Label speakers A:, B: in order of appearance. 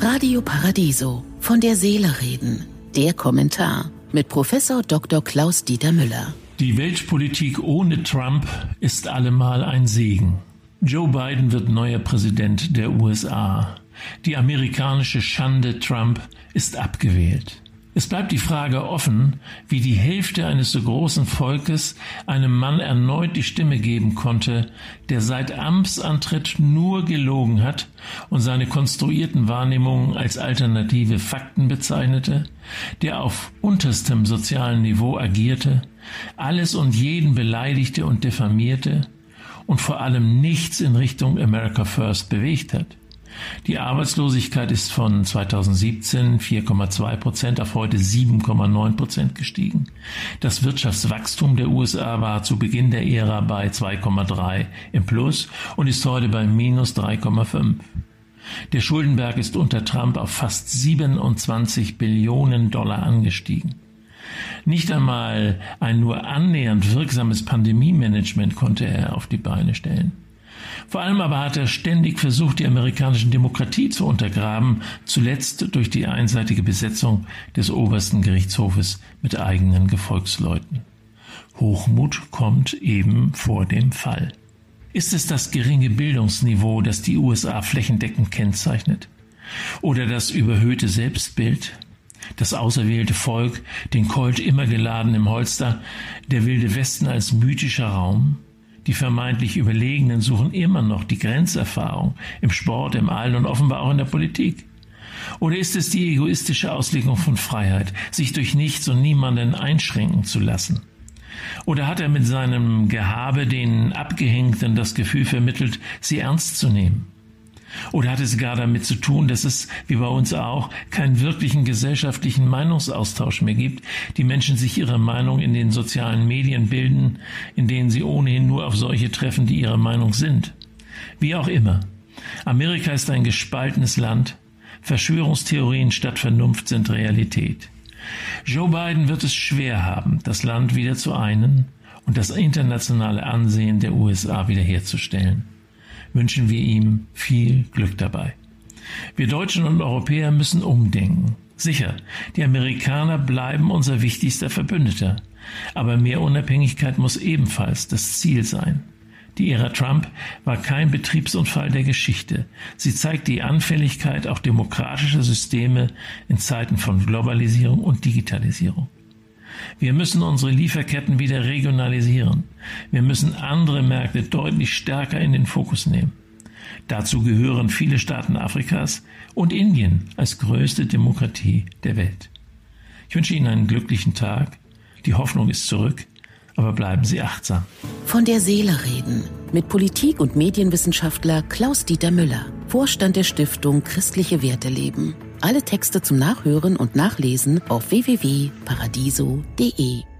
A: Radio Paradiso von der Seele reden. Der Kommentar mit Professor Dr. Klaus Dieter Müller.
B: Die Weltpolitik ohne Trump ist allemal ein Segen. Joe Biden wird neuer Präsident der USA. Die amerikanische Schande Trump ist abgewählt. Es bleibt die Frage offen, wie die Hälfte eines so großen Volkes einem Mann erneut die Stimme geben konnte, der seit Amtsantritt nur gelogen hat und seine konstruierten Wahrnehmungen als alternative Fakten bezeichnete, der auf unterstem sozialen Niveau agierte, alles und jeden beleidigte und diffamierte und vor allem nichts in Richtung America First bewegt hat. Die Arbeitslosigkeit ist von 2017 4,2 Prozent auf heute 7,9 Prozent gestiegen. Das Wirtschaftswachstum der USA war zu Beginn der Ära bei 2,3 im Plus und ist heute bei minus 3,5. Der Schuldenberg ist unter Trump auf fast 27 Billionen Dollar angestiegen. Nicht einmal ein nur annähernd wirksames Pandemiemanagement konnte er auf die Beine stellen. Vor allem aber hat er ständig versucht, die amerikanische Demokratie zu untergraben, zuletzt durch die einseitige Besetzung des obersten Gerichtshofes mit eigenen Gefolgsleuten. Hochmut kommt eben vor dem Fall. Ist es das geringe Bildungsniveau, das die USA flächendeckend kennzeichnet? Oder das überhöhte Selbstbild? Das auserwählte Volk, den Colt immer geladen im Holster, der wilde Westen als mythischer Raum? Die vermeintlich Überlegenen suchen immer noch die Grenzerfahrung im Sport, im All und offenbar auch in der Politik. Oder ist es die egoistische Auslegung von Freiheit, sich durch nichts und niemanden einschränken zu lassen? Oder hat er mit seinem Gehabe den Abgehängten das Gefühl vermittelt, sie ernst zu nehmen? Oder hat es gar damit zu tun, dass es, wie bei uns auch, keinen wirklichen gesellschaftlichen Meinungsaustausch mehr gibt, die Menschen sich ihre Meinung in den sozialen Medien bilden, in denen sie ohnehin nur auf solche treffen, die ihre Meinung sind? Wie auch immer. Amerika ist ein gespaltenes Land. Verschwörungstheorien statt Vernunft sind Realität. Joe Biden wird es schwer haben, das Land wieder zu einen und das internationale Ansehen der USA wiederherzustellen wünschen wir ihm viel Glück dabei. Wir Deutschen und Europäer müssen umdenken. Sicher, die Amerikaner bleiben unser wichtigster Verbündeter. Aber mehr Unabhängigkeit muss ebenfalls das Ziel sein. Die Ära Trump war kein Betriebsunfall der Geschichte. Sie zeigt die Anfälligkeit auch demokratischer Systeme in Zeiten von Globalisierung und Digitalisierung. Wir müssen unsere Lieferketten wieder regionalisieren. Wir müssen andere Märkte deutlich stärker in den Fokus nehmen. Dazu gehören viele Staaten Afrikas und Indien als größte Demokratie der Welt. Ich wünsche Ihnen einen glücklichen Tag. Die Hoffnung ist zurück, aber bleiben Sie achtsam.
A: Von der Seele reden mit Politik- und Medienwissenschaftler Klaus-Dieter Müller, Vorstand der Stiftung Christliche Werte leben. Alle Texte zum Nachhören und Nachlesen auf www.paradiso.de.